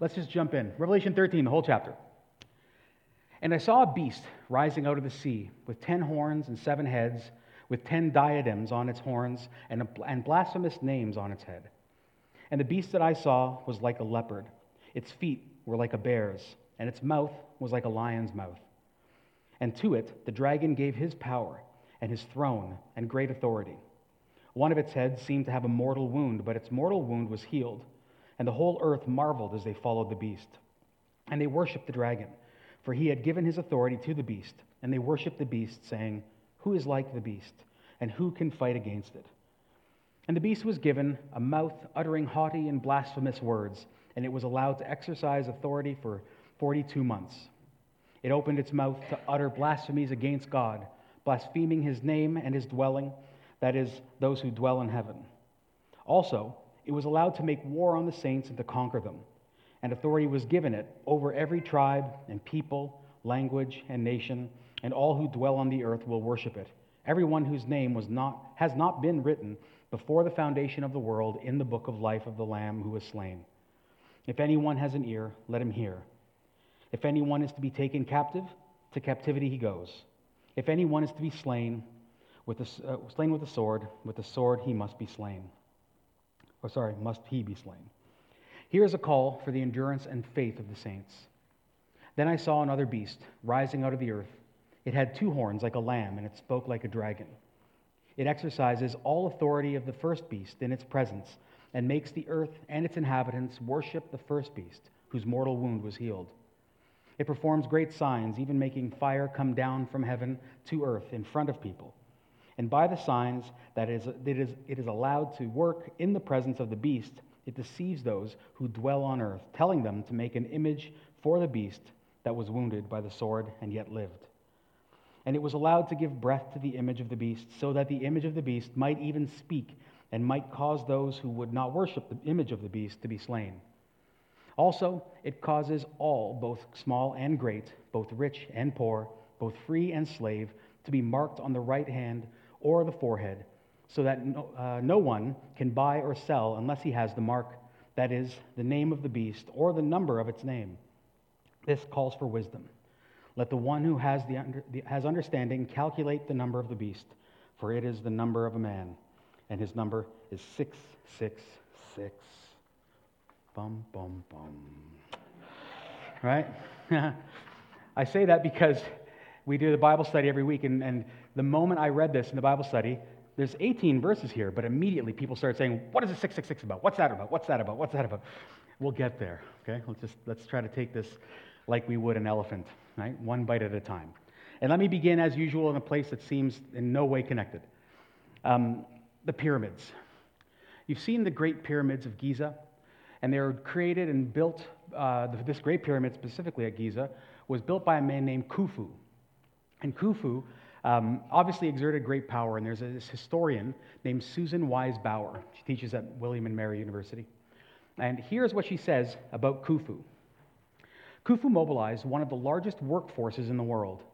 let's just jump in. Revelation 13, the whole chapter. And I saw a beast rising out of the sea with ten horns and seven heads, with ten diadems on its horns and, a, and blasphemous names on its head. And the beast that I saw was like a leopard. Its feet were like a bear's, and its mouth was like a lion's mouth. And to it the dragon gave his power and his throne and great authority. One of its heads seemed to have a mortal wound, but its mortal wound was healed. And the whole earth marveled as they followed the beast. And they worshiped the dragon, for he had given his authority to the beast. And they worshiped the beast, saying, Who is like the beast? And who can fight against it? And the beast was given a mouth uttering haughty and blasphemous words, and it was allowed to exercise authority for 42 months. It opened its mouth to utter blasphemies against God, blaspheming his name and his dwelling, that is, those who dwell in heaven. Also, it was allowed to make war on the saints and to conquer them, and authority was given it over every tribe and people, language and nation, and all who dwell on the earth will worship it. Everyone whose name was not, has not been written before the foundation of the world in the book of life of the Lamb who was slain. If anyone has an ear, let him hear. If anyone is to be taken captive, to captivity he goes. If anyone is to be slain with the, uh, slain with the sword, with the sword he must be slain. Or sorry, must he be slain. Here is a call for the endurance and faith of the saints. Then I saw another beast rising out of the earth. It had two horns like a lamb, and it spoke like a dragon. It exercises all authority of the first beast in its presence, and makes the earth and its inhabitants worship the first beast, whose mortal wound was healed. It performs great signs, even making fire come down from heaven to earth in front of people. And by the signs that it is, it is, it is allowed to work in the presence of the beast, it deceives those who dwell on earth, telling them to make an image for the beast that was wounded by the sword and yet lived. And it was allowed to give breath to the image of the beast, so that the image of the beast might even speak and might cause those who would not worship the image of the beast to be slain. Also, it causes all, both small and great, both rich and poor, both free and slave, to be marked on the right hand or the forehead, so that no, uh, no one can buy or sell unless he has the mark, that is, the name of the beast or the number of its name. This calls for wisdom. Let the one who has, the, under, the, has understanding calculate the number of the beast, for it is the number of a man, and his number is 666. Bum, bum, bum. Right? I say that because we do the Bible study every week, and, and the moment I read this in the Bible study, there's 18 verses here, but immediately people start saying, What is the 666 about? What's that about? What's that about? What's that about? We'll get there, okay? Let's just let's try to take this like we would an elephant, right? One bite at a time. And let me begin, as usual, in a place that seems in no way connected um, the pyramids. You've seen the Great Pyramids of Giza. And they were created and built, uh, this great pyramid specifically at Giza was built by a man named Khufu. And Khufu um, obviously exerted great power. And there's this historian named Susan Wise Bauer. She teaches at William and Mary University. And here's what she says about Khufu Khufu mobilized one of the largest workforces in the world.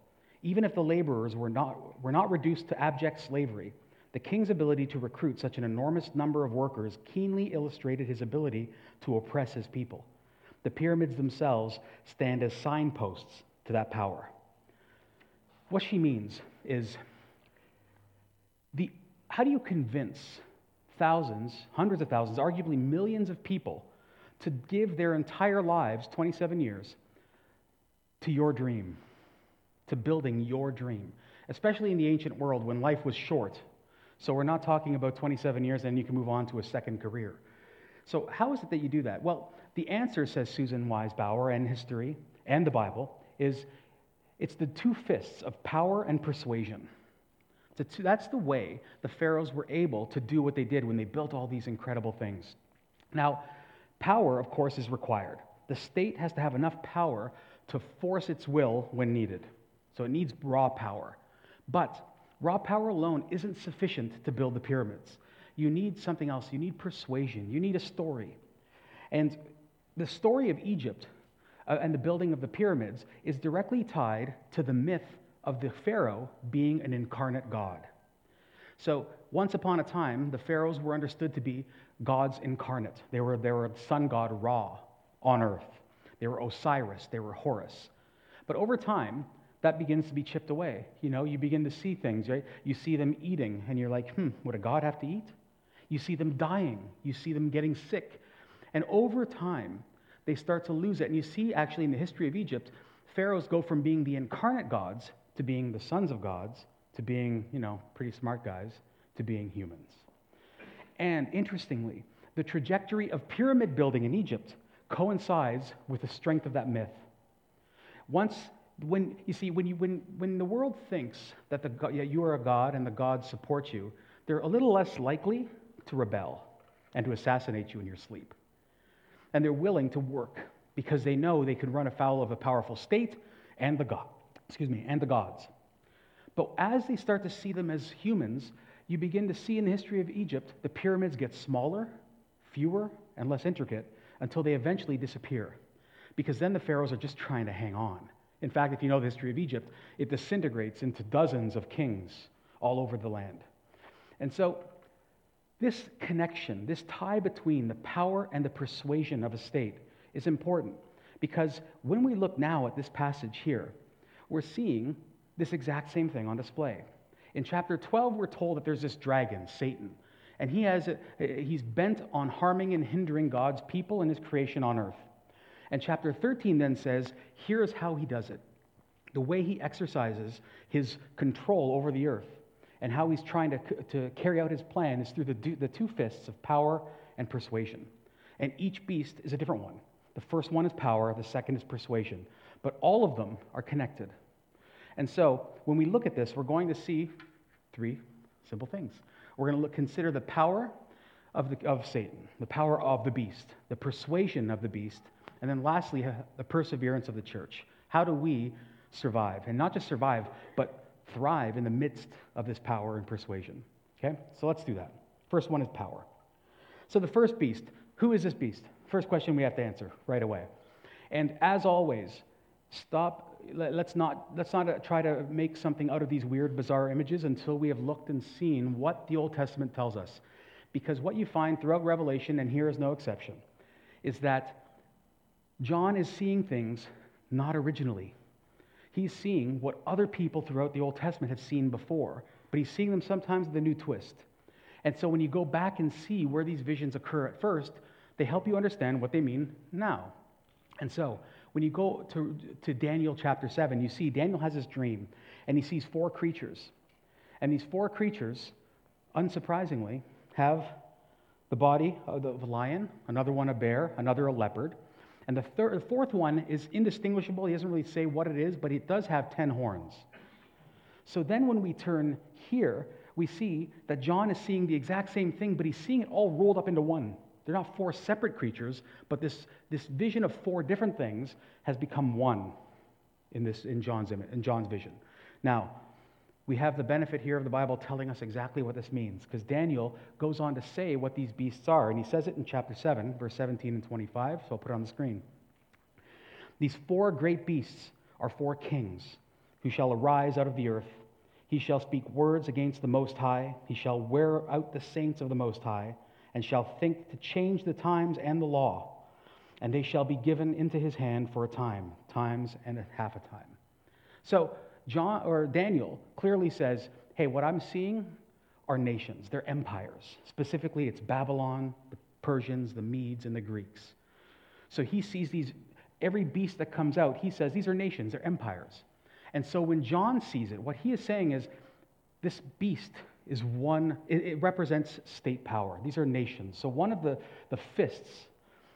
Even if the laborers were not, were not reduced to abject slavery, the king's ability to recruit such an enormous number of workers keenly illustrated his ability to oppress his people. The pyramids themselves stand as signposts to that power. What she means is the, how do you convince thousands, hundreds of thousands, arguably millions of people to give their entire lives, 27 years, to your dream, to building your dream? Especially in the ancient world when life was short so we're not talking about 27 years and you can move on to a second career. So, how is it that you do that? Well, the answer, says Susan Wise Bauer, and history and the Bible, is it's the two fists of power and persuasion. That's the way the pharaohs were able to do what they did when they built all these incredible things. Now, power, of course, is required. The state has to have enough power to force its will when needed. So it needs raw power. But Raw power alone isn't sufficient to build the pyramids. You need something else. You need persuasion. You need a story. And the story of Egypt uh, and the building of the pyramids is directly tied to the myth of the Pharaoh being an incarnate God. So, once upon a time, the pharaohs were understood to be gods incarnate. They were, they were sun god Ra. on earth. They were Osiris, they were Horus. But over time, that begins to be chipped away. You know, you begin to see things, right? You see them eating, and you're like, hmm, would a god have to eat? You see them dying, you see them getting sick. And over time, they start to lose it. And you see, actually, in the history of Egypt, pharaohs go from being the incarnate gods to being the sons of gods to being, you know, pretty smart guys to being humans. And interestingly, the trajectory of pyramid building in Egypt coincides with the strength of that myth. Once, when you see, when, you, when, when the world thinks that the, yeah, you are a god and the gods support you, they're a little less likely to rebel and to assassinate you in your sleep. And they're willing to work because they know they can run afoul of a powerful state and the god, excuse me, and the gods. But as they start to see them as humans, you begin to see in the history of Egypt the pyramids get smaller, fewer, and less intricate until they eventually disappear. Because then the pharaohs are just trying to hang on. In fact, if you know the history of Egypt, it disintegrates into dozens of kings all over the land. And so, this connection, this tie between the power and the persuasion of a state is important because when we look now at this passage here, we're seeing this exact same thing on display. In chapter 12, we're told that there's this dragon, Satan, and he has a, he's bent on harming and hindering God's people and his creation on earth. And chapter 13 then says, here's how he does it the way he exercises his control over the earth and how he's trying to, to carry out his plan is through the, the two fists of power and persuasion. And each beast is a different one. The first one is power, the second is persuasion. But all of them are connected. And so, when we look at this, we're going to see three simple things. We're going to look, consider the power of, the, of Satan, the power of the beast, the persuasion of the beast, and then lastly, the perseverance of the church. How do we survive? And not just survive, but thrive in the midst of this power and persuasion. Okay? So let's do that. First one is power. So the first beast, who is this beast? First question we have to answer right away. And as always, stop let's not, let's not uh, try to make something out of these weird, bizarre images until we have looked and seen what the Old Testament tells us. Because what you find throughout Revelation, and here is no exception, is that John is seeing things not originally. He's seeing what other people throughout the Old Testament have seen before, but he's seeing them sometimes with a new twist. And so when you go back and see where these visions occur at first, they help you understand what they mean now. And so, when you go to, to Daniel chapter 7, you see Daniel has this dream, and he sees four creatures. And these four creatures, unsurprisingly, have the body of the lion, another one a bear, another a leopard. And the, third, the fourth one is indistinguishable. He doesn't really say what it is, but it does have 10 horns. So then when we turn here, we see that John is seeing the exact same thing, but he's seeing it all rolled up into one. They're not four separate creatures, but this, this vision of four different things has become one in, this, in, John's, in John's vision. Now, we have the benefit here of the Bible telling us exactly what this means, because Daniel goes on to say what these beasts are, and he says it in chapter 7, verse 17 and 25, so I'll put it on the screen. These four great beasts are four kings who shall arise out of the earth. He shall speak words against the Most High. He shall wear out the saints of the Most High and shall think to change the times and the law, and they shall be given into his hand for a time, times and a half a time. So John or Daniel clearly says, hey, what I'm seeing are nations, they're empires. Specifically, it's Babylon, the Persians, the Medes, and the Greeks. So he sees these, every beast that comes out, he says, these are nations, they're empires. And so when John sees it, what he is saying is, this beast is one, it, represents state power. These are nations. So one of the, the fists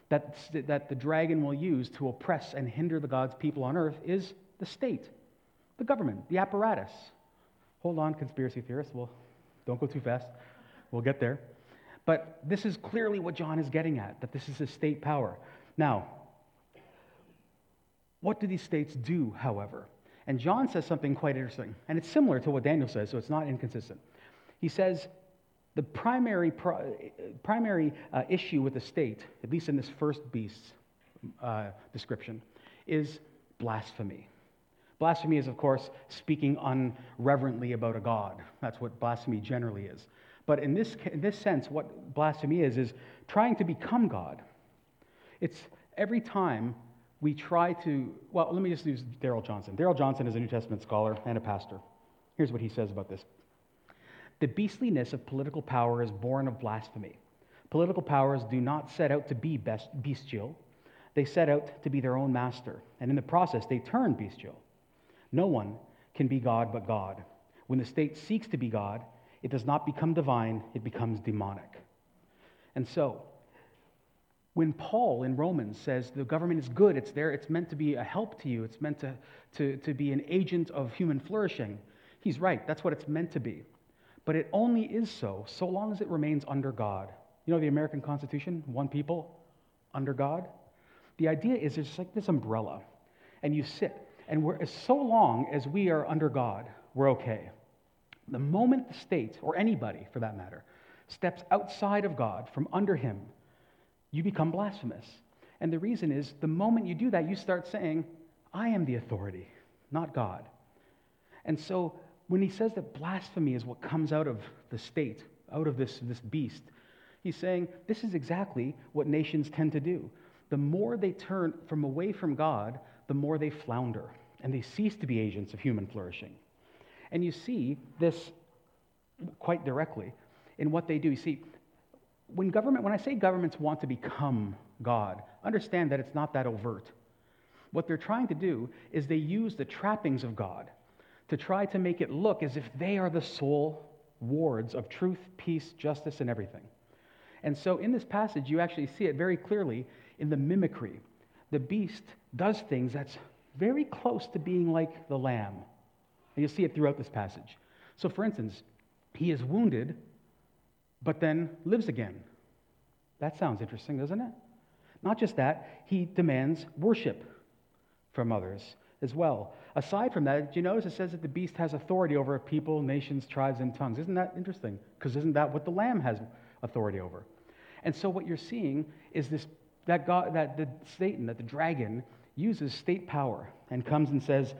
that, that the dragon will use to oppress and hinder the God's people on earth is the state, the government, the apparatus. Hold on, conspiracy theorists. Well, don't go too fast. We'll get there. But this is clearly what John is getting at, that this is a state power. Now, what do these states do, however? And John says something quite interesting, and it's similar to what Daniel says, so it's not inconsistent. He says the primary, primary uh, issue with the state, at least in this first beast's uh, description, is blasphemy. Blasphemy is, of course, speaking unreverently about a god. That's what blasphemy generally is. But in this, in this sense, what blasphemy is, is trying to become God. It's every time we try to, well, let me just use Darrell Johnson. Darrell Johnson is a New Testament scholar and a pastor. Here's what he says about this The beastliness of political power is born of blasphemy. Political powers do not set out to be best, bestial, they set out to be their own master. And in the process, they turn bestial. No one can be God but God. When the state seeks to be God, it does not become divine, it becomes demonic. And so, when Paul in Romans says the government is good, it's there, it's meant to be a help to you, it's meant to, to, to be an agent of human flourishing, he's right. That's what it's meant to be. But it only is so so long as it remains under God. You know the American Constitution, one people under God? The idea is there's like this umbrella, and you sit, and we're, so long as we are under God, we're okay. The moment the state, or anybody for that matter, steps outside of God, from under Him, you become blasphemous. And the reason is the moment you do that, you start saying, I am the authority, not God. And so when he says that blasphemy is what comes out of the state, out of this, this beast, he's saying this is exactly what nations tend to do. The more they turn from away from God, the more they flounder and they cease to be agents of human flourishing. And you see this quite directly in what they do. You see, when government, when I say governments want to become God, understand that it's not that overt. What they're trying to do is they use the trappings of God to try to make it look as if they are the sole wards of truth, peace, justice, and everything. And so in this passage, you actually see it very clearly in the mimicry. The beast does things that's very close to being like the lamb. And you'll see it throughout this passage. So, for instance, he is wounded but then lives again. That sounds interesting, doesn't it? Not just that, he demands worship from others as well. Aside from that, do you notice it says that the beast has authority over people, nations, tribes, and tongues? Isn't that interesting? Because isn't that what the lamb has authority over? And so what you're seeing is this that God that the Satan, that the dragon, uses state power and comes and says,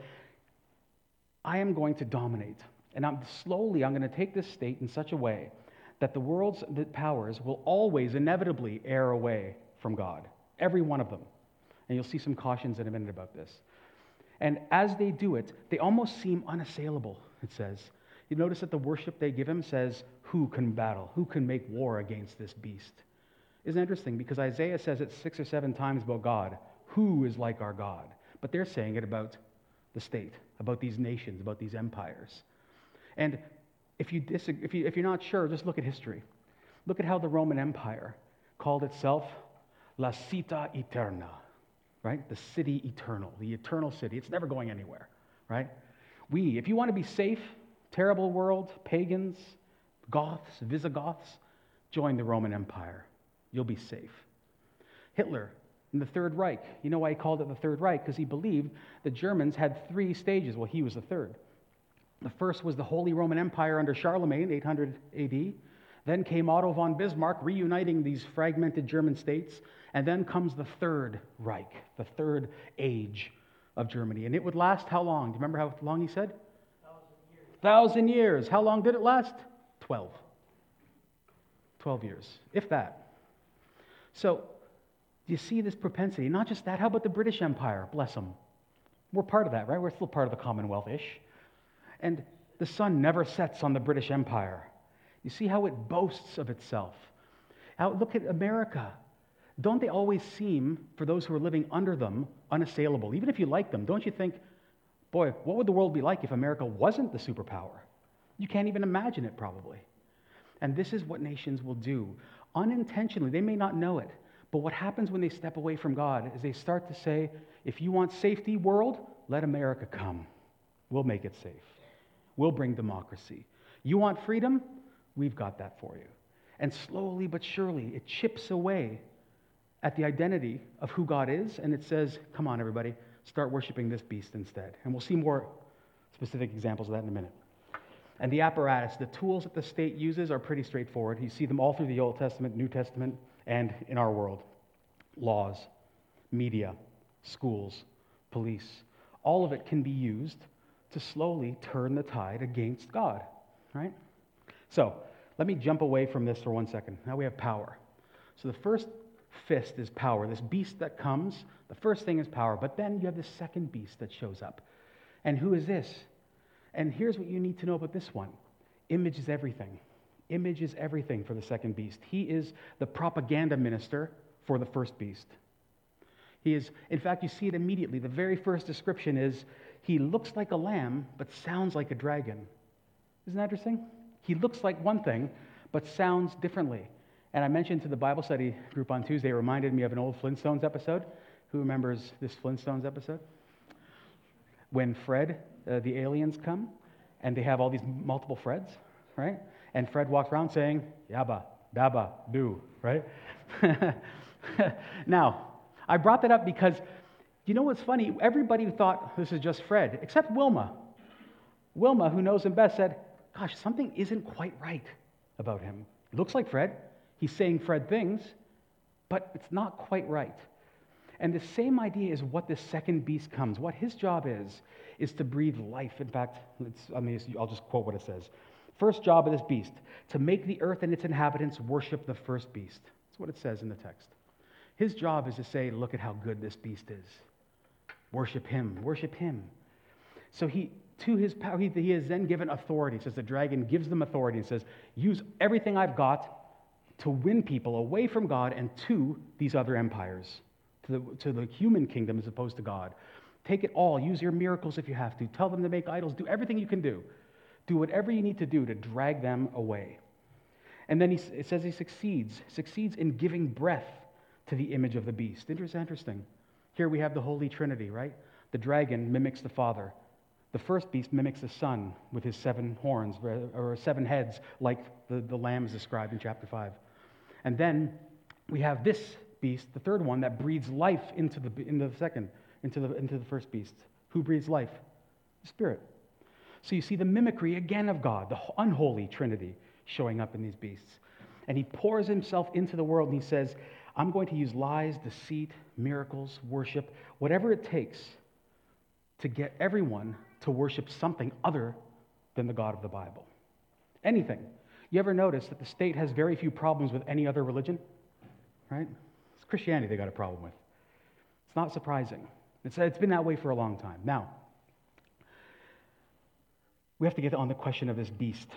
I am going to dominate. And I'm slowly I'm going to take this state in such a way that the world's powers will always inevitably err away from God, every one of them. And you'll see some cautions in a minute about this. And as they do it, they almost seem unassailable, it says. You notice that the worship they give him says, Who can battle? Who can make war against this beast? Isn't interesting? Because Isaiah says it six or seven times about God. Who is like our God? But they're saying it about the state, about these nations, about these empires. And if, you disagree, if, you, if you're not sure, just look at history. Look at how the Roman Empire called itself La Cita Eterna, right? The city eternal, the eternal city. It's never going anywhere, right? We, if you want to be safe, terrible world, pagans, Goths, Visigoths, join the Roman Empire. You'll be safe. Hitler in the Third Reich, you know why he called it the Third Reich? Because he believed the Germans had three stages. Well, he was the third. The first was the Holy Roman Empire under Charlemagne, 800 AD. Then came Otto von Bismarck, reuniting these fragmented German states. And then comes the Third Reich, the third age of Germany. And it would last how long? Do you remember how long he said? Thousand years. Thousand years. How long did it last? Twelve. Twelve years, if that. So, do you see this propensity? Not just that, how about the British Empire? Bless them. We're part of that, right? We're still part of the Commonwealth ish. And the sun never sets on the British Empire. You see how it boasts of itself. How, look at America. Don't they always seem, for those who are living under them, unassailable? Even if you like them, don't you think, boy, what would the world be like if America wasn't the superpower? You can't even imagine it, probably. And this is what nations will do. Unintentionally, they may not know it, but what happens when they step away from God is they start to say, if you want safety, world, let America come. We'll make it safe. We'll bring democracy. You want freedom? We've got that for you. And slowly but surely, it chips away at the identity of who God is, and it says, come on, everybody, start worshiping this beast instead. And we'll see more specific examples of that in a minute. And the apparatus, the tools that the state uses are pretty straightforward. You see them all through the Old Testament, New Testament, and in our world laws, media, schools, police. All of it can be used to slowly turn the tide against God, right? So let me jump away from this for one second. Now we have power. So the first fist is power. This beast that comes, the first thing is power, but then you have the second beast that shows up. And who is this? And here's what you need to know about this one image is everything. Image is everything for the second beast. He is the propaganda minister for the first beast. He is, in fact, you see it immediately. The very first description is he looks like a lamb, but sounds like a dragon. Isn't that interesting? He looks like one thing, but sounds differently. And I mentioned to the Bible study group on Tuesday, reminded me of an old Flintstones episode. Who remembers this Flintstones episode? When Fred, uh, the aliens come, and they have all these multiple Freds, right? And Fred walks around saying, Yabba, Dabba, Doo, right? now, I brought that up because you know what's funny? Everybody thought this is just Fred, except Wilma. Wilma, who knows him best, said, Gosh, something isn't quite right about him. Looks like Fred. He's saying Fred things, but it's not quite right. And the same idea is what this second beast comes. What his job is, is to breathe life. In fact, I mean, I'll just quote what it says. First job of this beast, to make the earth and its inhabitants worship the first beast. That's what it says in the text. His job is to say, look at how good this beast is. Worship him, worship him. So he, to his power, he, he is then given authority. It says the dragon gives them authority and says, use everything I've got to win people away from God and to these other empires, to the, to the human kingdom as opposed to God. Take it all. Use your miracles if you have to. Tell them to make idols. Do everything you can do. Do whatever you need to do to drag them away. And then he, it says he succeeds, succeeds in giving breath to the image of the beast. Interesting. Here we have the Holy Trinity, right? The dragon mimics the Father. The first beast mimics the Son with his seven horns, or seven heads, like the, the lamb is described in chapter 5. And then we have this beast, the third one, that breathes life into the, into the second, into the, into the first beast. Who breathes life? The Spirit. So you see the mimicry again of God, the unholy Trinity, showing up in these beasts. And he pours himself into the world and he says, I'm going to use lies, deceit, miracles, worship, whatever it takes to get everyone to worship something other than the God of the Bible. Anything. You ever notice that the state has very few problems with any other religion? Right? Christianity they got a problem with. It's not surprising. It's, it's been that way for a long time. Now, we have to get on the question of this beast.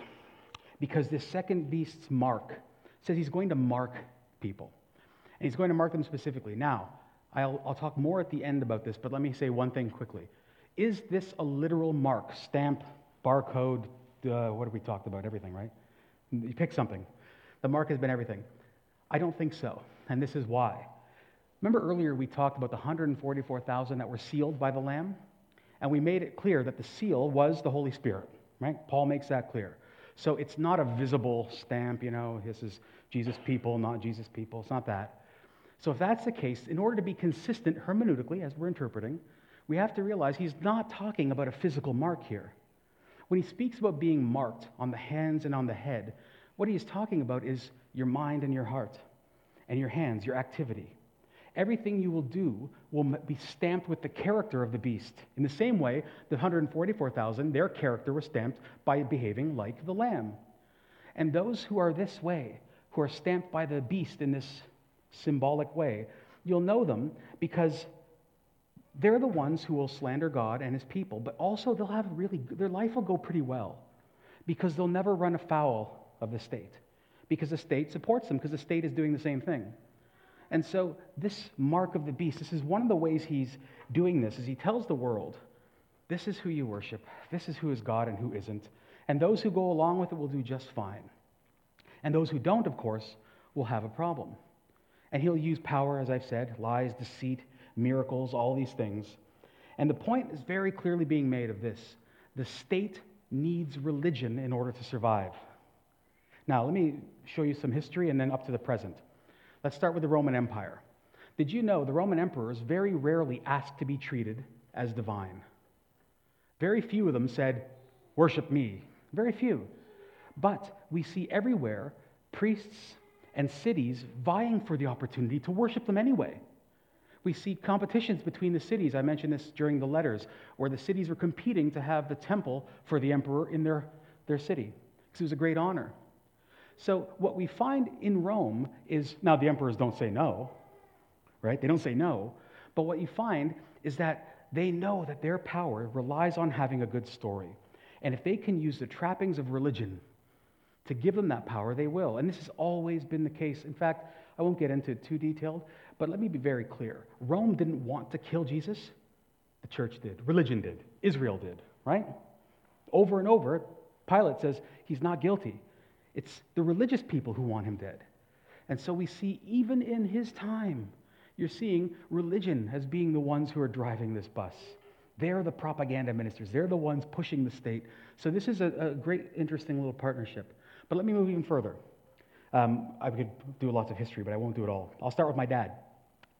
Because this second beast's mark says he's going to mark people. And he's going to mark them specifically. Now, I'll, I'll talk more at the end about this, but let me say one thing quickly. Is this a literal mark, stamp, barcode? Uh, what have we talked about? Everything, right? You pick something. The mark has been everything. I don't think so, and this is why. Remember earlier we talked about the 144,000 that were sealed by the Lamb? And we made it clear that the seal was the Holy Spirit, right? Paul makes that clear. So it's not a visible stamp, you know, this is Jesus people, not Jesus people. It's not that. So if that's the case, in order to be consistent hermeneutically, as we're interpreting, we have to realize he's not talking about a physical mark here. When he speaks about being marked on the hands and on the head, what he is talking about is your mind and your heart, and your hands, your activity. Everything you will do will be stamped with the character of the beast. In the same way, the 144,000, their character was stamped by behaving like the lamb. And those who are this way, who are stamped by the beast in this symbolic way, you'll know them because they're the ones who will slander God and his people, but also they'll have really, their life will go pretty well because they'll never run afoul of the state because the state supports them because the state is doing the same thing. And so, this mark of the beast, this is one of the ways he's doing this, is he tells the world, this is who you worship, this is who is God and who isn't. And those who go along with it will do just fine. And those who don't, of course, will have a problem. And he'll use power, as I've said, lies, deceit, miracles, all these things. And the point is very clearly being made of this the state needs religion in order to survive. Now, let me show you some history and then up to the present. Let's start with the Roman Empire. Did you know the Roman emperors very rarely asked to be treated as divine? Very few of them said, Worship me. Very few. But we see everywhere priests and cities vying for the opportunity to worship them anyway. We see competitions between the cities. I mentioned this during the letters, where the cities were competing to have the temple for the emperor in their, their city, because it was a great honor. So, what we find in Rome is now the emperors don't say no, right? They don't say no. But what you find is that they know that their power relies on having a good story. And if they can use the trappings of religion to give them that power, they will. And this has always been the case. In fact, I won't get into it too detailed, but let me be very clear. Rome didn't want to kill Jesus, the church did, religion did, Israel did, right? Over and over, Pilate says he's not guilty. It's the religious people who want him dead. And so we see, even in his time, you're seeing religion as being the ones who are driving this bus. They're the propaganda ministers, they're the ones pushing the state. So this is a, a great, interesting little partnership. But let me move even further. Um, I could do lots of history, but I won't do it all. I'll start with my dad.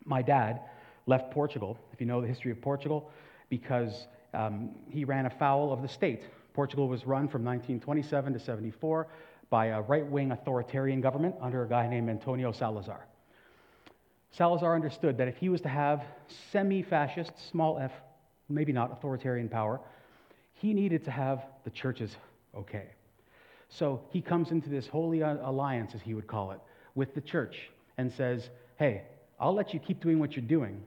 My dad left Portugal, if you know the history of Portugal, because um, he ran afoul of the state. Portugal was run from 1927 to 74 by a right wing authoritarian government under a guy named Antonio Salazar. Salazar understood that if he was to have semi fascist, small f, maybe not authoritarian power, he needed to have the churches okay. So he comes into this holy alliance, as he would call it, with the church and says, Hey, I'll let you keep doing what you're doing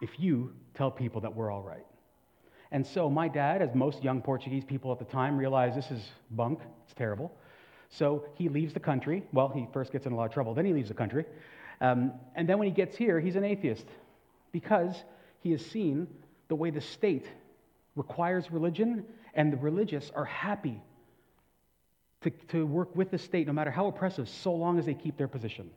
if you tell people that we're all right. And so my dad, as most young Portuguese people at the time, realized this is bunk, it's terrible. So he leaves the country. Well, he first gets in a lot of trouble, then he leaves the country. Um, and then when he gets here, he's an atheist because he has seen the way the state requires religion, and the religious are happy to, to work with the state, no matter how oppressive, so long as they keep their position.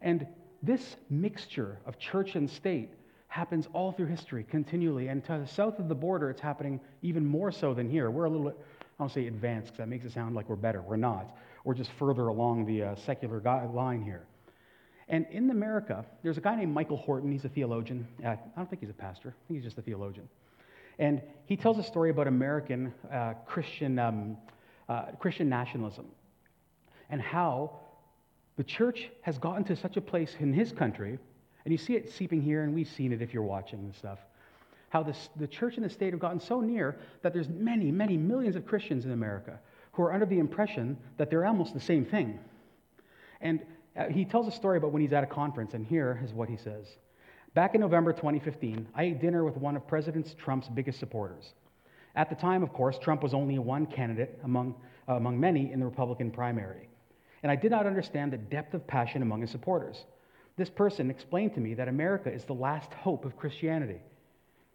And this mixture of church and state happens all through history continually. And to the south of the border, it's happening even more so than here. We're a little, I don't say advanced because that makes it sound like we're better. We're not. We're just further along the uh, secular line here. And in America, there's a guy named Michael Horton. He's a theologian. Uh, I don't think he's a pastor, I think he's just a theologian. And he tells a story about American uh, Christian um, uh, Christian nationalism and how the church has gotten to such a place in his country, and you see it seeping here, and we've seen it if you're watching and stuff, how this, the church and the state have gotten so near that there's many, many millions of Christians in America who are under the impression that they're almost the same thing. And uh, he tells a story about when he's at a conference, and here is what he says. Back in November 2015, I ate dinner with one of President Trump's biggest supporters. At the time, of course, Trump was only one candidate among, uh, among many in the Republican primary. And I did not understand the depth of passion among his supporters. This person explained to me that America is the last hope of Christianity.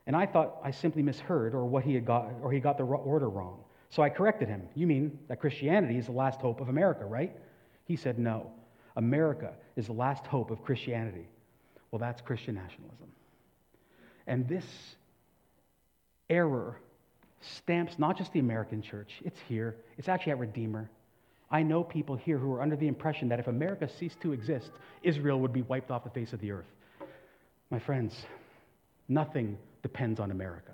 And I thought I simply misheard or what he had got or he got the order wrong. So I corrected him. You mean that Christianity is the last hope of America, right? He said no. America is the last hope of Christianity. Well, that's Christian nationalism. And this error stamps not just the American church, it's here, it's actually at Redeemer. I know people here who are under the impression that if America ceased to exist, Israel would be wiped off the face of the earth. My friends, nothing depends on America.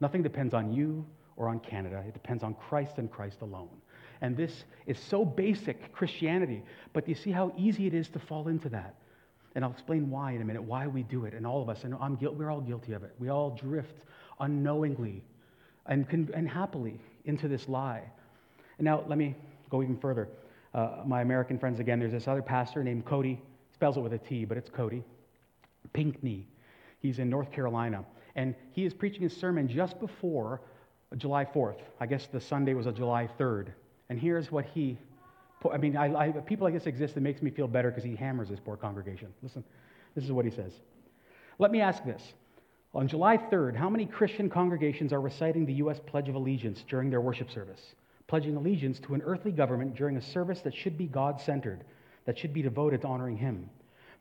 Nothing depends on you or on Canada. It depends on Christ and Christ alone. And this is so basic Christianity, but you see how easy it is to fall into that. And I'll explain why in a minute, why we do it, and all of us, and I'm, guilt, we're all guilty of it. We all drift unknowingly and, and happily into this lie. And now let me go even further. Uh, my American friends again, there's this other pastor named Cody, spells it with a T, but it's Cody, Pinckney. He's in North Carolina. And he is preaching his sermon just before July 4th. I guess the Sunday was a July 3rd. And here's what he, I mean, I, I, people like this exist. It makes me feel better because he hammers this poor congregation. Listen, this is what he says. Let me ask this on July 3rd, how many Christian congregations are reciting the U.S. Pledge of Allegiance during their worship service? Pledging allegiance to an earthly government during a service that should be God centered, that should be devoted to honoring Him.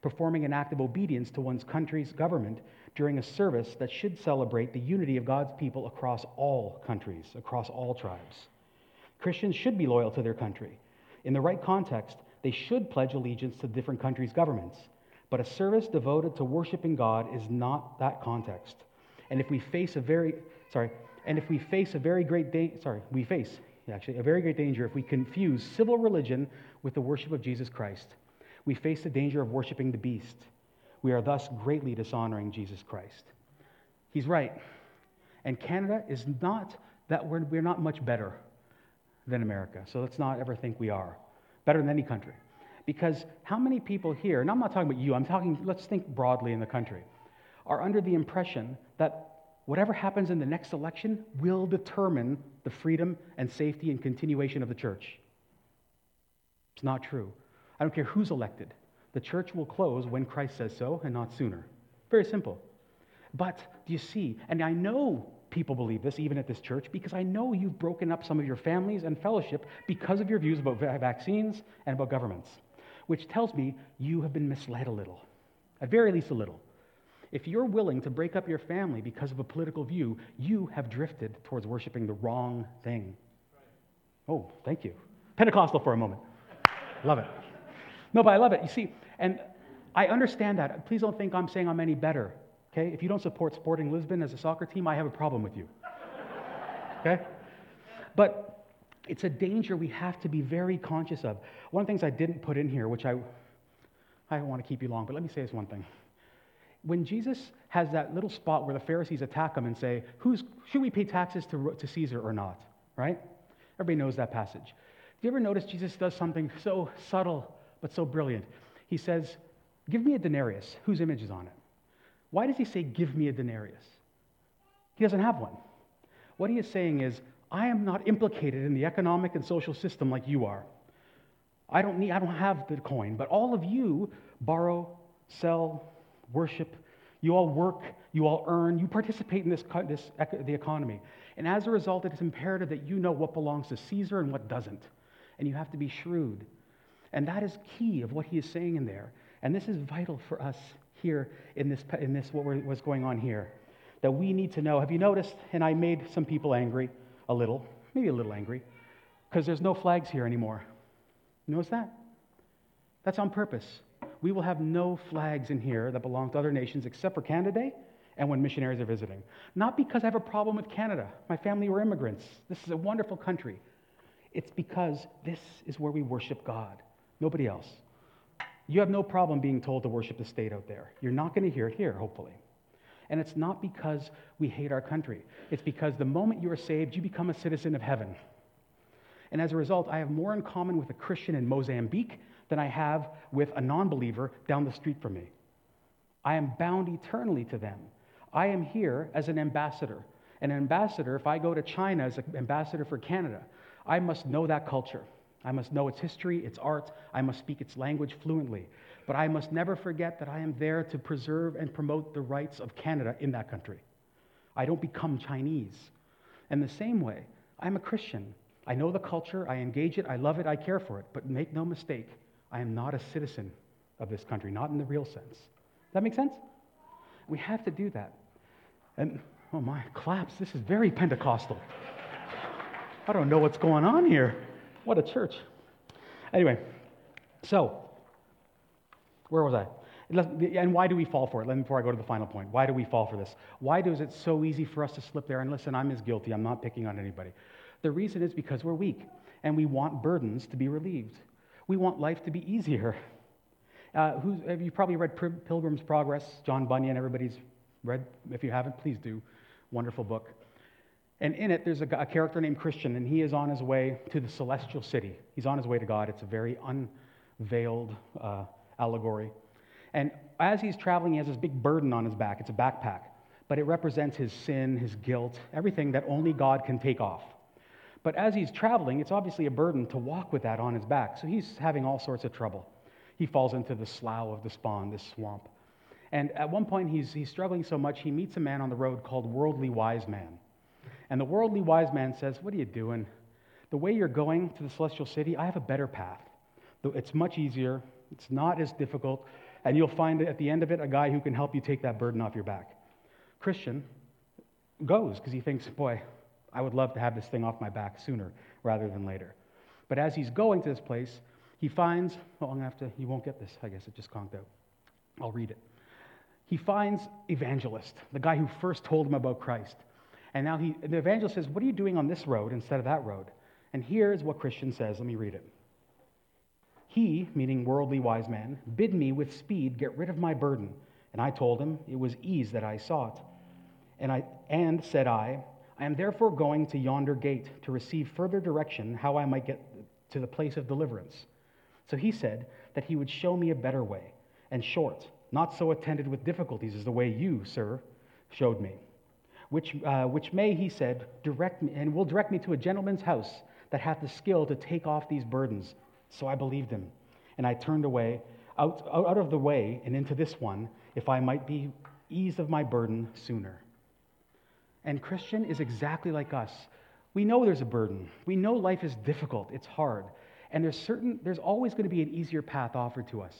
Performing an act of obedience to one's country's government during a service that should celebrate the unity of God's people across all countries, across all tribes. Christians should be loyal to their country. In the right context, they should pledge allegiance to different countries' governments. But a service devoted to worshiping God is not that context. And if we face a very, sorry, and if we face a very great, da- sorry, we face actually a very great danger if we confuse civil religion with the worship of Jesus Christ. We face the danger of worshiping the beast. We are thus greatly dishonoring Jesus Christ. He's right. And Canada is not that we're, we're not much better than America. So let's not ever think we are better than any country Because how many people here, and I'm not talking about you, I'm talking, let's think broadly in the country, are under the impression that whatever happens in the next election will determine the freedom and safety and continuation of the church. It's not true. I don't care who's elected. The church will close when Christ says so and not sooner. Very simple. But do you see? And I know people believe this, even at this church, because I know you've broken up some of your families and fellowship because of your views about vaccines and about governments, which tells me you have been misled a little, at very least a little. If you're willing to break up your family because of a political view, you have drifted towards worshiping the wrong thing. Oh, thank you. Pentecostal for a moment. love it. No, but I love it. You see, and I understand that. Please don't think I'm saying I'm any better. Okay? If you don't support Sporting Lisbon as a soccer team, I have a problem with you. Okay? But it's a danger we have to be very conscious of. One of the things I didn't put in here, which I, I don't want to keep you long, but let me say this one thing. When Jesus has that little spot where the Pharisees attack him and say, Who's, Should we pay taxes to, to Caesar or not? Right? Everybody knows that passage. Do you ever notice Jesus does something so subtle but so brilliant? He says, Give me a denarius. Whose image is on it? Why does he say, Give me a denarius? He doesn't have one. What he is saying is, I am not implicated in the economic and social system like you are. I don't need, I don't have the coin, but all of you borrow, sell, worship. You all work, you all earn, you participate in this, this the economy. And as a result, it is imperative that you know what belongs to Caesar and what doesn't. And you have to be shrewd. And that is key of what he is saying in there. And this is vital for us here in this, in this what was going on here. That we need to know. Have you noticed? And I made some people angry, a little, maybe a little angry, because there's no flags here anymore. You notice that? That's on purpose. We will have no flags in here that belong to other nations except for Canada and when missionaries are visiting. Not because I have a problem with Canada. My family were immigrants. This is a wonderful country. It's because this is where we worship God, nobody else. You have no problem being told to worship the state out there. You're not going to hear it here, hopefully. And it's not because we hate our country, it's because the moment you are saved, you become a citizen of heaven. And as a result, I have more in common with a Christian in Mozambique than I have with a non believer down the street from me. I am bound eternally to them. I am here as an ambassador. An ambassador, if I go to China as an ambassador for Canada, I must know that culture. I must know its history, its art. I must speak its language fluently. But I must never forget that I am there to preserve and promote the rights of Canada in that country. I don't become Chinese. In the same way, I'm a Christian. I know the culture, I engage it, I love it, I care for it. But make no mistake, I am not a citizen of this country, not in the real sense. That makes sense? We have to do that. And oh my, claps, this is very Pentecostal. I don't know what's going on here. What a church. Anyway, so, where was I? And why do we fall for it? Before I go to the final point, why do we fall for this? Why is it so easy for us to slip there? And listen, I'm as guilty. I'm not picking on anybody. The reason is because we're weak and we want burdens to be relieved. We want life to be easier. Uh, have you probably read Pilgrim's Progress? John Bunyan, everybody's read. If you haven't, please do. Wonderful book. And in it, there's a, a, character named Christian, and he is on his way to the celestial city. He's on his way to God. It's a very unveiled uh, allegory. And as he's traveling, he has this big burden on his back. It's a backpack, but it represents his sin, his guilt, everything that only God can take off. But as he's traveling, it's obviously a burden to walk with that on his back. So he's having all sorts of trouble. He falls into the slough of despond, this swamp. And at one point, he's, he's struggling so much, he meets a man on the road called Worldly Wise Man. And the worldly wise man says, What are you doing? The way you're going to the celestial city, I have a better path. It's much easier, it's not as difficult, and you'll find at the end of it a guy who can help you take that burden off your back. Christian goes because he thinks, Boy, I would love to have this thing off my back sooner rather than later. But as he's going to this place, he finds, well, I'm to have to, you won't get this, I guess it just conked out. I'll read it. He finds Evangelist, the guy who first told him about Christ. And now he, the evangelist says, What are you doing on this road instead of that road? And here's what Christian says. Let me read it. He, meaning worldly wise man, bid me with speed get rid of my burden. And I told him it was ease that I sought. And, I, and said I, I am therefore going to yonder gate to receive further direction how I might get to the place of deliverance. So he said, that he would show me a better way, and short, not so attended with difficulties as the way you, sir, showed me. Which, uh, which may, he said, direct me, and will direct me to a gentleman's house that hath the skill to take off these burdens. So I believed him, and I turned away, out, out of the way, and into this one, if I might be eased of my burden sooner. And Christian is exactly like us. We know there's a burden. We know life is difficult, it's hard. And there's certain there's always going to be an easier path offered to us.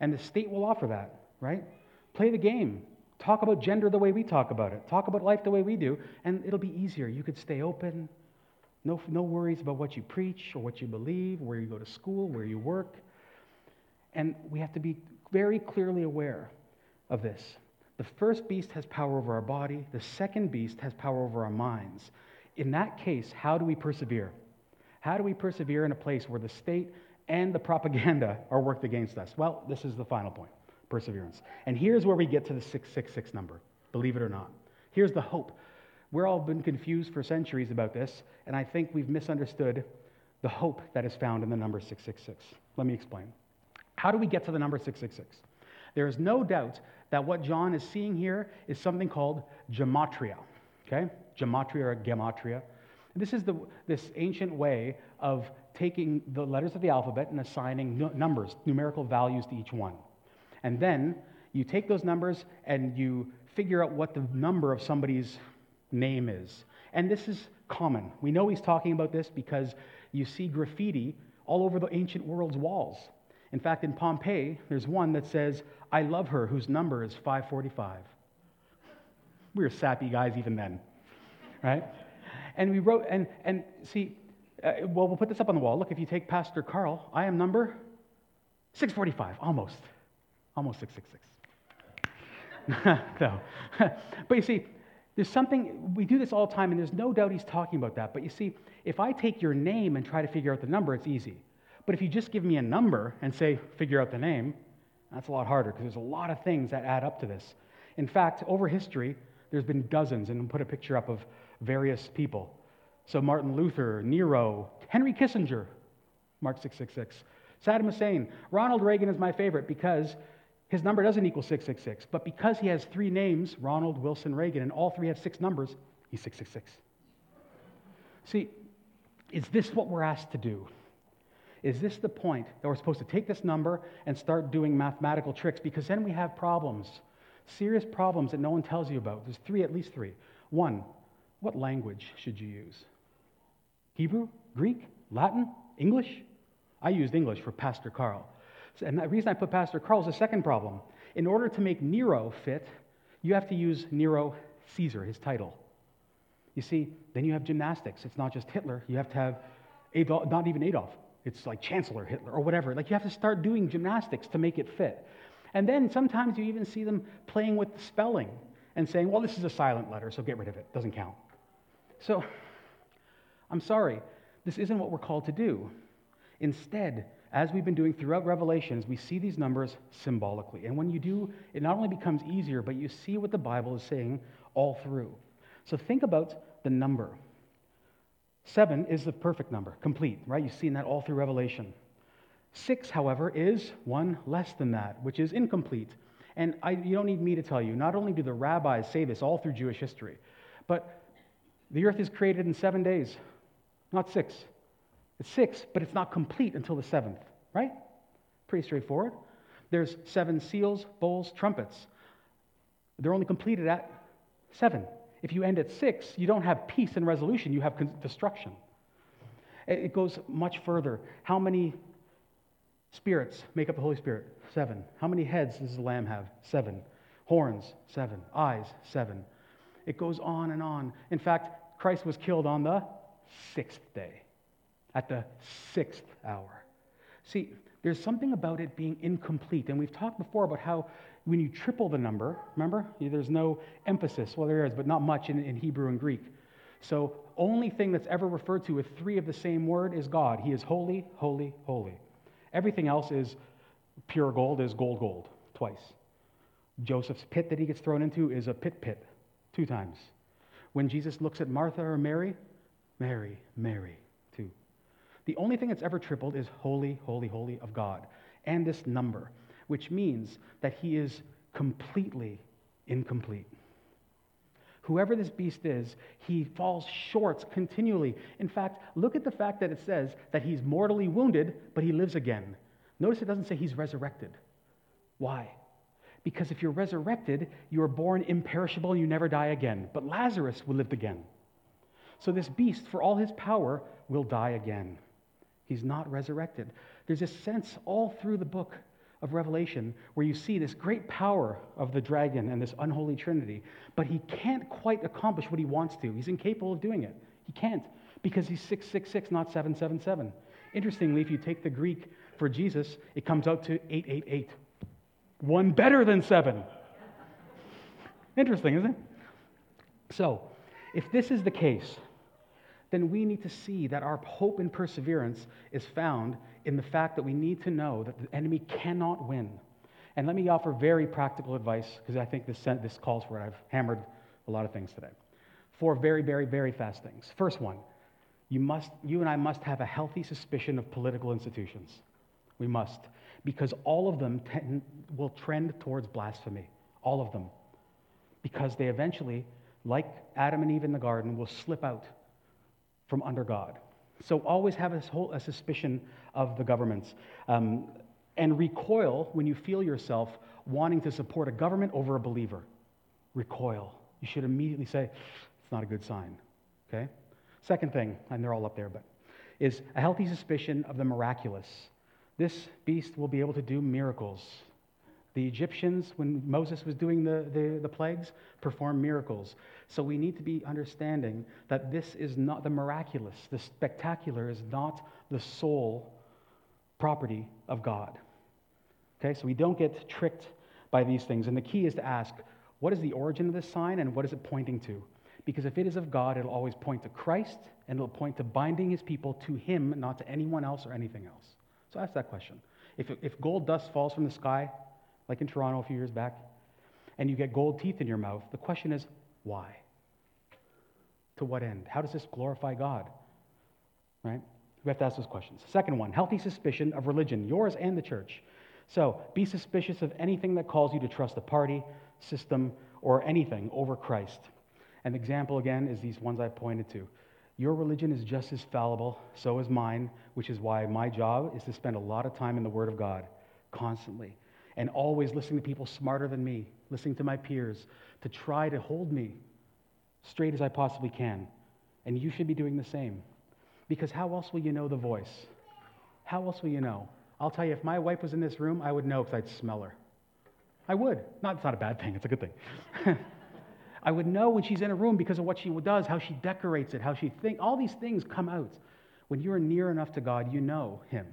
And the state will offer that, right? Play the game. Talk about gender the way we talk about it. Talk about life the way we do, and it'll be easier. You could stay open. No, no worries about what you preach or what you believe, where you go to school, where you work. And we have to be very clearly aware of this. The first beast has power over our body, the second beast has power over our minds. In that case, how do we persevere? How do we persevere in a place where the state and the propaganda are worked against us? Well, this is the final point perseverance. And here's where we get to the 666 number, believe it or not. Here's the hope. We're all been confused for centuries about this, and I think we've misunderstood the hope that is found in the number 666. Let me explain. How do we get to the number 666? There is no doubt that what John is seeing here is something called gematria. Okay? Gematria or gematria. This is the, this ancient way of taking the letters of the alphabet and assigning numbers, numerical values to each one. And then you take those numbers and you figure out what the number of somebody's name is. And this is common. We know he's talking about this because you see graffiti all over the ancient world's walls. In fact, in Pompeii, there's one that says, I love her, whose number is 545. We were sappy guys even then, right? And we wrote, and, and see, uh, well, we'll put this up on the wall. Look, if you take Pastor Carl, I am number 645, almost. Almost 666. no. but you see, there's something, we do this all the time, and there's no doubt he's talking about that. But you see, if I take your name and try to figure out the number, it's easy. But if you just give me a number and say, figure out the name, that's a lot harder because there's a lot of things that add up to this. In fact, over history, there's been dozens, and put a picture up of various people. So Martin Luther, Nero, Henry Kissinger, Mark 666, Saddam Hussein. Ronald Reagan is my favorite because his number doesn't equal 666, but because he has three names, Ronald, Wilson, Reagan, and all three have six numbers, he's 666. See, is this what we're asked to do? Is this the point that we're supposed to take this number and start doing mathematical tricks? Because then we have problems, serious problems that no one tells you about. There's three, at least three. One, what language should you use? Hebrew, Greek, Latin, English? I used English for Pastor Carl. And the reason I put Pastor Carl is the second problem. In order to make Nero fit, you have to use Nero Caesar, his title. You see, then you have gymnastics. It's not just Hitler. You have to have Adolf, not even Adolf, it's like Chancellor Hitler or whatever. Like you have to start doing gymnastics to make it fit. And then sometimes you even see them playing with the spelling and saying, well, this is a silent letter, so get rid of it. Doesn't count. So, I'm sorry, this isn't what we're called to do. Instead, as we've been doing throughout Revelations, we see these numbers symbolically. And when you do, it not only becomes easier, but you see what the Bible is saying all through. So think about the number. Seven is the perfect number, complete, right? You've seen that all through Revelation. Six, however, is one less than that, which is incomplete. And I, you don't need me to tell you, not only do the rabbis say this all through Jewish history, but the earth is created in seven days, not six. It's six, but it's not complete until the seventh, right? Pretty straightforward. There's seven seals, bowls, trumpets. They're only completed at seven. If you end at six, you don't have peace and resolution, you have destruction. It goes much further. How many spirits make up the Holy Spirit? Seven. How many heads does the Lamb have? Seven. Horns? Seven. Eyes? Seven. It goes on and on. In fact, Christ was killed on the sixth day, at the sixth hour. See, there's something about it being incomplete. And we've talked before about how when you triple the number, remember, there's no emphasis. Well, there is, but not much in, in Hebrew and Greek. So, only thing that's ever referred to with three of the same word is God. He is holy, holy, holy. Everything else is pure gold, is gold, gold, twice. Joseph's pit that he gets thrown into is a pit, pit, two times. When Jesus looks at Martha or Mary, Mary, Mary. The only thing that's ever tripled is holy, holy, holy of God. and this number, which means that he is completely incomplete. Whoever this beast is, he falls short continually. In fact, look at the fact that it says that he's mortally wounded, but he lives again. Notice it doesn't say he's resurrected. Why? Because if you're resurrected, you are born imperishable and you never die again. But Lazarus will live again. So this beast, for all his power, will die again. He's not resurrected. There's a sense all through the book of Revelation where you see this great power of the dragon and this unholy trinity, but he can't quite accomplish what he wants to. He's incapable of doing it. He can't because he's 666, not 777. Interestingly, if you take the Greek for Jesus, it comes out to 888. One better than seven. Interesting, isn't it? So, if this is the case, then we need to see that our hope and perseverance is found in the fact that we need to know that the enemy cannot win. And let me offer very practical advice because I think this, this calls for it. I've hammered a lot of things today. Four very, very, very fast things. First one, you, must, you and I must have a healthy suspicion of political institutions. We must, because all of them tend, will trend towards blasphemy. All of them. Because they eventually, like Adam and Eve in the garden, will slip out from under God. So always have a, whole, a suspicion of the governments. Um, and recoil when you feel yourself wanting to support a government over a believer. Recoil. You should immediately say, it's not a good sign. Okay? Second thing, and they're all up there, but is a healthy suspicion of the miraculous. This beast will be able to do miracles. The Egyptians, when Moses was doing the, the, the, plagues, performed miracles. So we need to be understanding that this is not the miraculous, the spectacular is not the sole property of God. Okay, so we don't get tricked by these things. And the key is to ask, what is the origin of this sign and what is it pointing to? Because if it is of God, it'll always point to Christ and it'll point to binding his people to him, not to anyone else or anything else. So ask that question. If, if gold dust falls from the sky, like in Toronto a few years back, and you get gold teeth in your mouth, the question is, why? To what end? How does this glorify God? Right? We have to ask those questions. Second one, healthy suspicion of religion, yours and the church. So be suspicious of anything that calls you to trust a party, system, or anything over Christ. An example, again, is these ones I've pointed to. Your religion is just as fallible, so is mine, which is why my job is to spend a lot of time in the Word of God constantly and always listening to people smarter than me, listening to my peers to try to hold me straight as I possibly can. And you should be doing the same. Because how else will you know the voice? How else will you know? I'll tell you, if my wife was in this room, I would know because I'd smell her. I would. Not, it's not a bad thing, it's a good thing. I would know when she's in a room because of what she does, how she decorates it, how she thinks. All these things come out. When you are near enough to God, you know Him.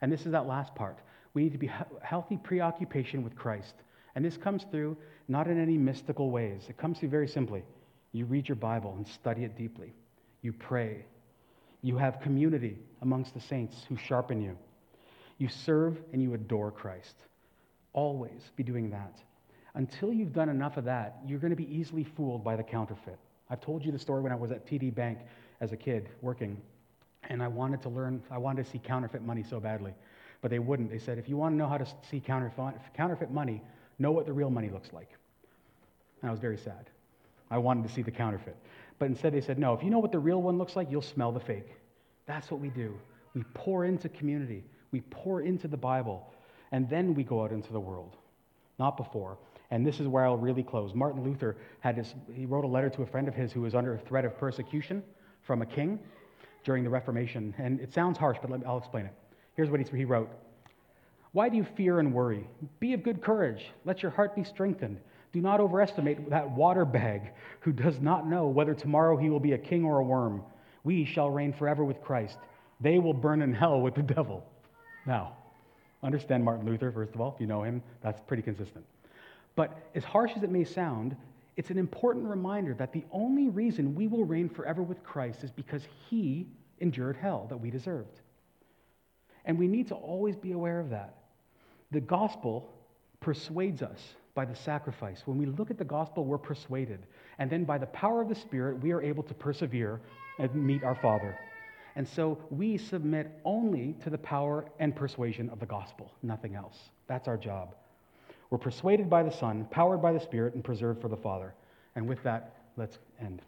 And this is that last part. We need to be healthy preoccupation with Christ. And this comes through not in any mystical ways. It comes through very simply. You read your Bible and study it deeply. You pray. You have community amongst the saints who sharpen you. You serve and you adore Christ. Always be doing that. Until you've done enough of that, you're going to be easily fooled by the counterfeit. I've told you the story when I was at TD Bank as a kid working, and I wanted to learn, I wanted to see counterfeit money so badly. But they wouldn't. They said, if you want to know how to see counterfeit, money, know what the real money looks like. And I was very sad. I wanted to see the counterfeit. But instead, they said, no, if you know what the real one looks like, you'll smell the fake. That's what we do. We pour into community, we pour into the Bible, and then we go out into the world, not before. And this is where I'll really close. Martin Luther had his, he wrote a letter to a friend of his who was under threat of persecution from a king during the Reformation. And it sounds harsh, but me, I'll explain it. Here's what he wrote Why do you fear and worry? Be of good courage. Let your heart be strengthened. Do not overestimate that water bag who does not know whether tomorrow he will be a king or a worm. We shall reign forever with Christ. They will burn in hell with the devil. Now, understand Martin Luther, first of all. If you know him, that's pretty consistent. But as harsh as it may sound, it's an important reminder that the only reason we will reign forever with Christ is because he endured hell that we deserved. And we need to always be aware of that. The gospel persuades us by the sacrifice. When we look at the gospel, we're persuaded. And then by the power of the Spirit, we are able to persevere and meet our Father. And so we submit only to the power and persuasion of the gospel, nothing else. That's our job. We're persuaded by the Son, powered by the Spirit, and preserved for the Father. And with that, let's end.